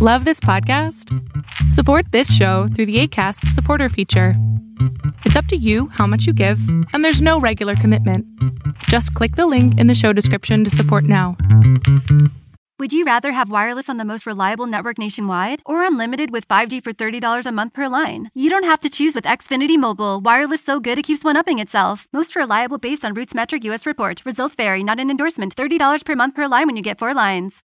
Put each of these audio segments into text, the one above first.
Love this podcast? Support this show through the ACAST supporter feature. It's up to you how much you give, and there's no regular commitment. Just click the link in the show description to support now. Would you rather have wireless on the most reliable network nationwide or unlimited with 5G for $30 a month per line? You don't have to choose with Xfinity Mobile. Wireless so good it keeps one upping itself. Most reliable based on RootMetrics US report. Results vary, not an endorsement. $30 per month per line when you get four lines.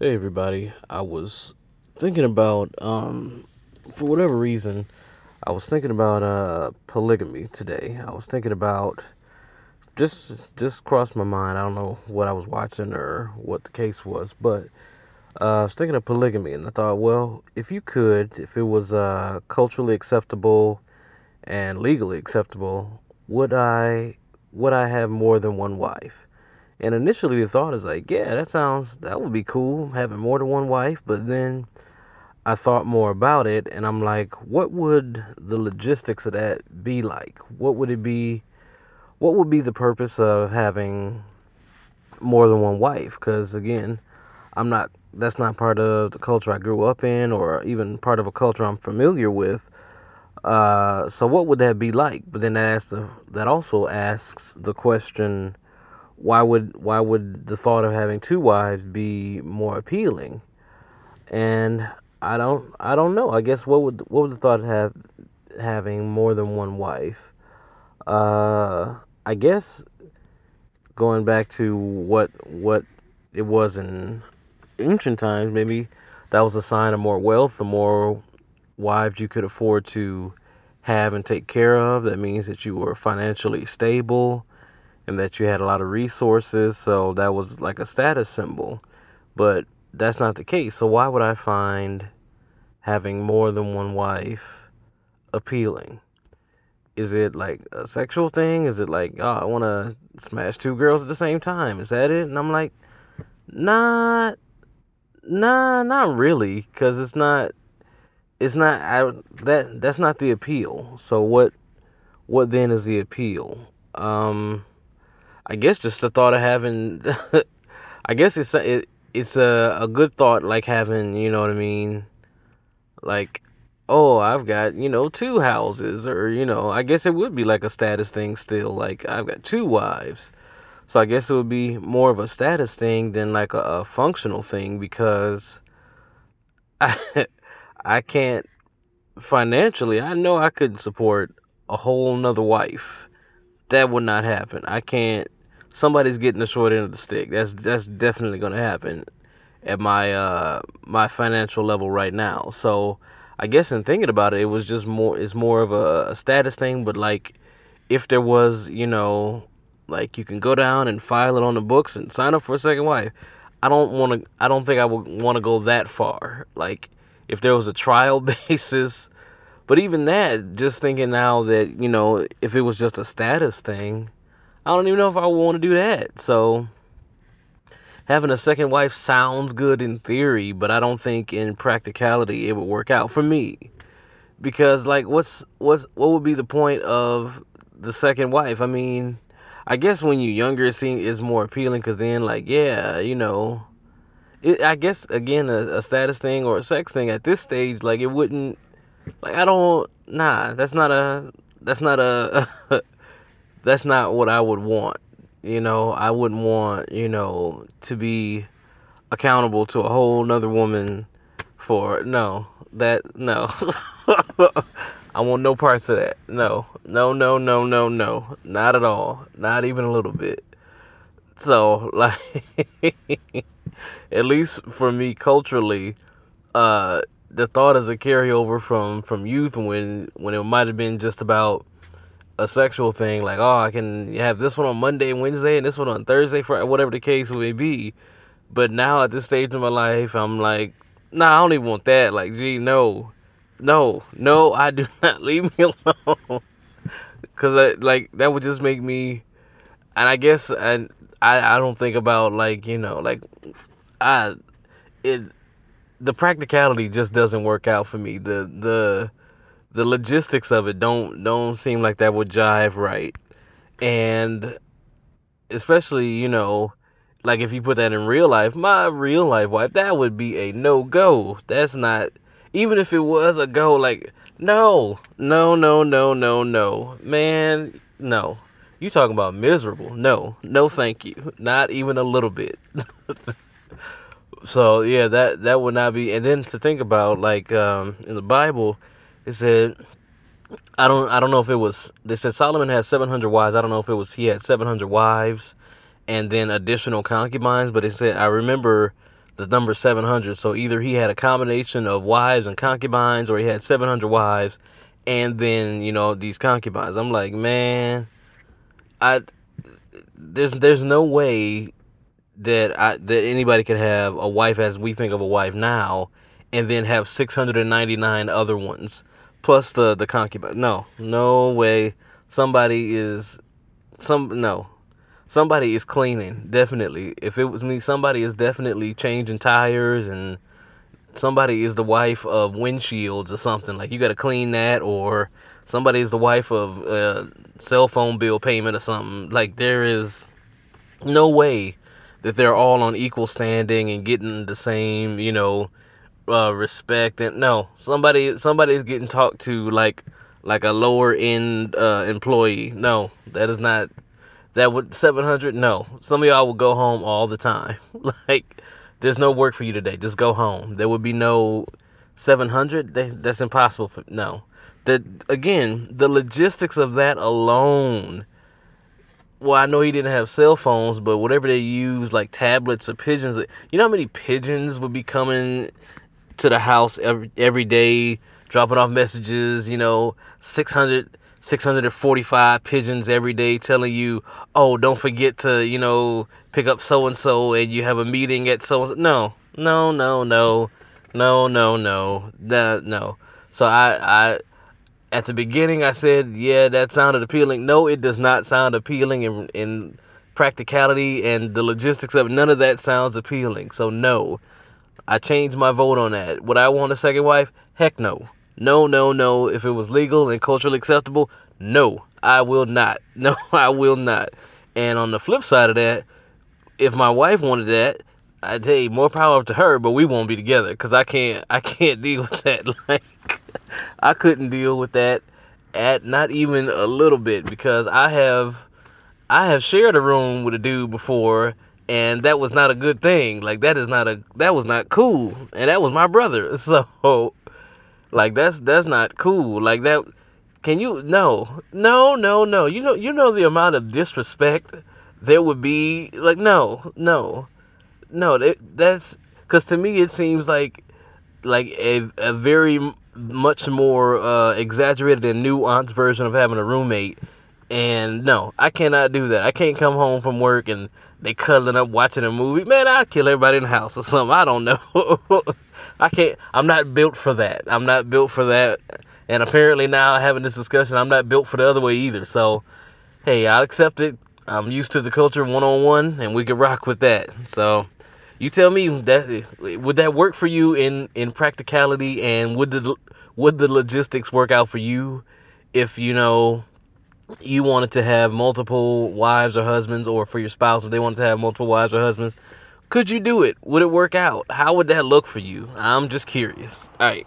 Hey everybody, I was thinking about um for whatever reason I was thinking about uh polygamy today. I was thinking about just just crossed my mind. I don't know what I was watching or what the case was, but uh, I was thinking of polygamy and I thought, well, if you could, if it was uh culturally acceptable and legally acceptable, would I would I have more than one wife? And initially the thought is like, yeah, that sounds that would be cool having more than one wife, but then I thought more about it and I'm like, what would the logistics of that be like? What would it be what would be the purpose of having more than one wife? Cuz again, I'm not that's not part of the culture I grew up in or even part of a culture I'm familiar with. Uh, so what would that be like? But then that asks the, that also asks the question why would why would the thought of having two wives be more appealing? And I don't I don't know. I guess what would what would the thought of have having more than one wife? Uh, I guess going back to what what it was in ancient times, maybe that was a sign of more wealth. The more wives you could afford to have and take care of, that means that you were financially stable and that you had a lot of resources. So that was like a status symbol. But that's not the case. So why would I find having more than one wife appealing? Is it like a sexual thing? Is it like, oh, I want to smash two girls at the same time? Is that it? And I'm like, not, nah, not really, because it's not, it's not I, that. That's not the appeal. So what, what then is the appeal? Um, I guess just the thought of having, I guess it's a, it, it's a, a good thought, like having, you know what I mean? Like, oh, I've got, you know, two houses, or, you know, I guess it would be like a status thing still. Like, I've got two wives. So I guess it would be more of a status thing than like a, a functional thing because I, I can't financially, I know I couldn't support a whole nother wife. That will not happen. I can't somebody's getting the short end of the stick. That's that's definitely going to happen at my uh my financial level right now. So I guess in thinking about it, it was just more it's more of a, a status thing. But like if there was, you know, like you can go down and file it on the books and sign up for a second wife. I don't want to. I don't think I would want to go that far. Like if there was a trial basis. But even that, just thinking now that, you know, if it was just a status thing, I don't even know if I would want to do that. So having a second wife sounds good in theory, but I don't think in practicality it would work out for me. Because like what's what's what would be the point of the second wife? I mean, I guess when you're younger it seems is more appealing cuz then like yeah, you know, it, I guess again a, a status thing or a sex thing at this stage like it wouldn't like I don't nah, that's not a that's not a that's not what I would want. You know, I wouldn't want, you know, to be accountable to a whole nother woman for no, that no. I want no parts of that. No. No, no, no, no, no. Not at all. Not even a little bit. So, like at least for me culturally, uh the thought is a carryover from from youth when when it might have been just about a sexual thing, like oh, I can have this one on Monday and Wednesday, and this one on Thursday, for whatever the case may be. But now at this stage of my life, I'm like, nah, I don't even want that. Like, gee, no, no, no, I do not. Leave me alone. Cause like that would just make me, and I guess and I I don't think about like you know like I it the practicality just doesn't work out for me. The the the logistics of it don't don't seem like that would jive right. And especially you know, like if you put that in real life, my real life wife, that would be a no go. That's not even if it was a go. Like no, no, no, no, no, no, man, no. You talking about miserable? No, no, thank you. Not even a little bit. so yeah, that that would not be. And then to think about, like um, in the Bible, it said, I don't I don't know if it was. They said Solomon had seven hundred wives. I don't know if it was he had seven hundred wives, and then additional concubines. But it said I remember the number seven hundred. So either he had a combination of wives and concubines, or he had seven hundred wives, and then you know these concubines. I'm like, man, I there's there's no way that I that anybody could have a wife as we think of a wife now, and then have 699 other ones plus the the concubine. No, no way. Somebody is some no. Somebody is cleaning, definitely. If it was me, somebody is definitely changing tires and somebody is the wife of windshields or something. Like you got to clean that or somebody is the wife of uh, cell phone bill payment or something. Like there is no way that they're all on equal standing and getting the same, you know, uh, respect and no, somebody somebody is getting talked to like like a lower end uh, employee. No, that is not that would 700 no. Some of y'all will go home all the time. like there's no work for you today. Just go home. There would be no 700. that's impossible for no. That again, the logistics of that alone well, I know he didn't have cell phones, but whatever they use, like tablets or pigeons, you know how many pigeons would be coming to the house every every day, dropping off messages. You know, 600, 645 pigeons every day telling you, oh, don't forget to, you know, pick up so and so, and you have a meeting at so. And so." No, no, no, no, no, no, no, no, no. So I, I at the beginning I said, yeah, that sounded appealing. No, it does not sound appealing in, in practicality and the logistics of it. None of that sounds appealing. So no, I changed my vote on that. Would I want a second wife? Heck no. No, no, no. If it was legal and culturally acceptable, no, I will not. No, I will not. And on the flip side of that, if my wife wanted that, I'd say more power to her, but we won't be together because I can't. I can't deal with that. Like I couldn't deal with that at not even a little bit because I have I have shared a room with a dude before and that was not a good thing. Like that is not a that was not cool. And that was my brother. So like that's that's not cool. Like that can you no. No, no, no. You know you know the amount of disrespect there would be like no, no. No, that, that's cuz to me it seems like like a a very much more uh, exaggerated and nuanced version of having a roommate. And no, I cannot do that. I can't come home from work and they cuddling up watching a movie. Man, I'll kill everybody in the house or something. I don't know. I can't. I'm not built for that. I'm not built for that. And apparently now having this discussion, I'm not built for the other way either. So, hey, I'll accept it. I'm used to the culture one on one, and we can rock with that. So, you tell me that would that work for you in in practicality? And would the would the logistics work out for you if you know you wanted to have multiple wives or husbands or for your spouse if they wanted to have multiple wives or husbands could you do it? Would it work out? How would that look for you? I'm just curious. All right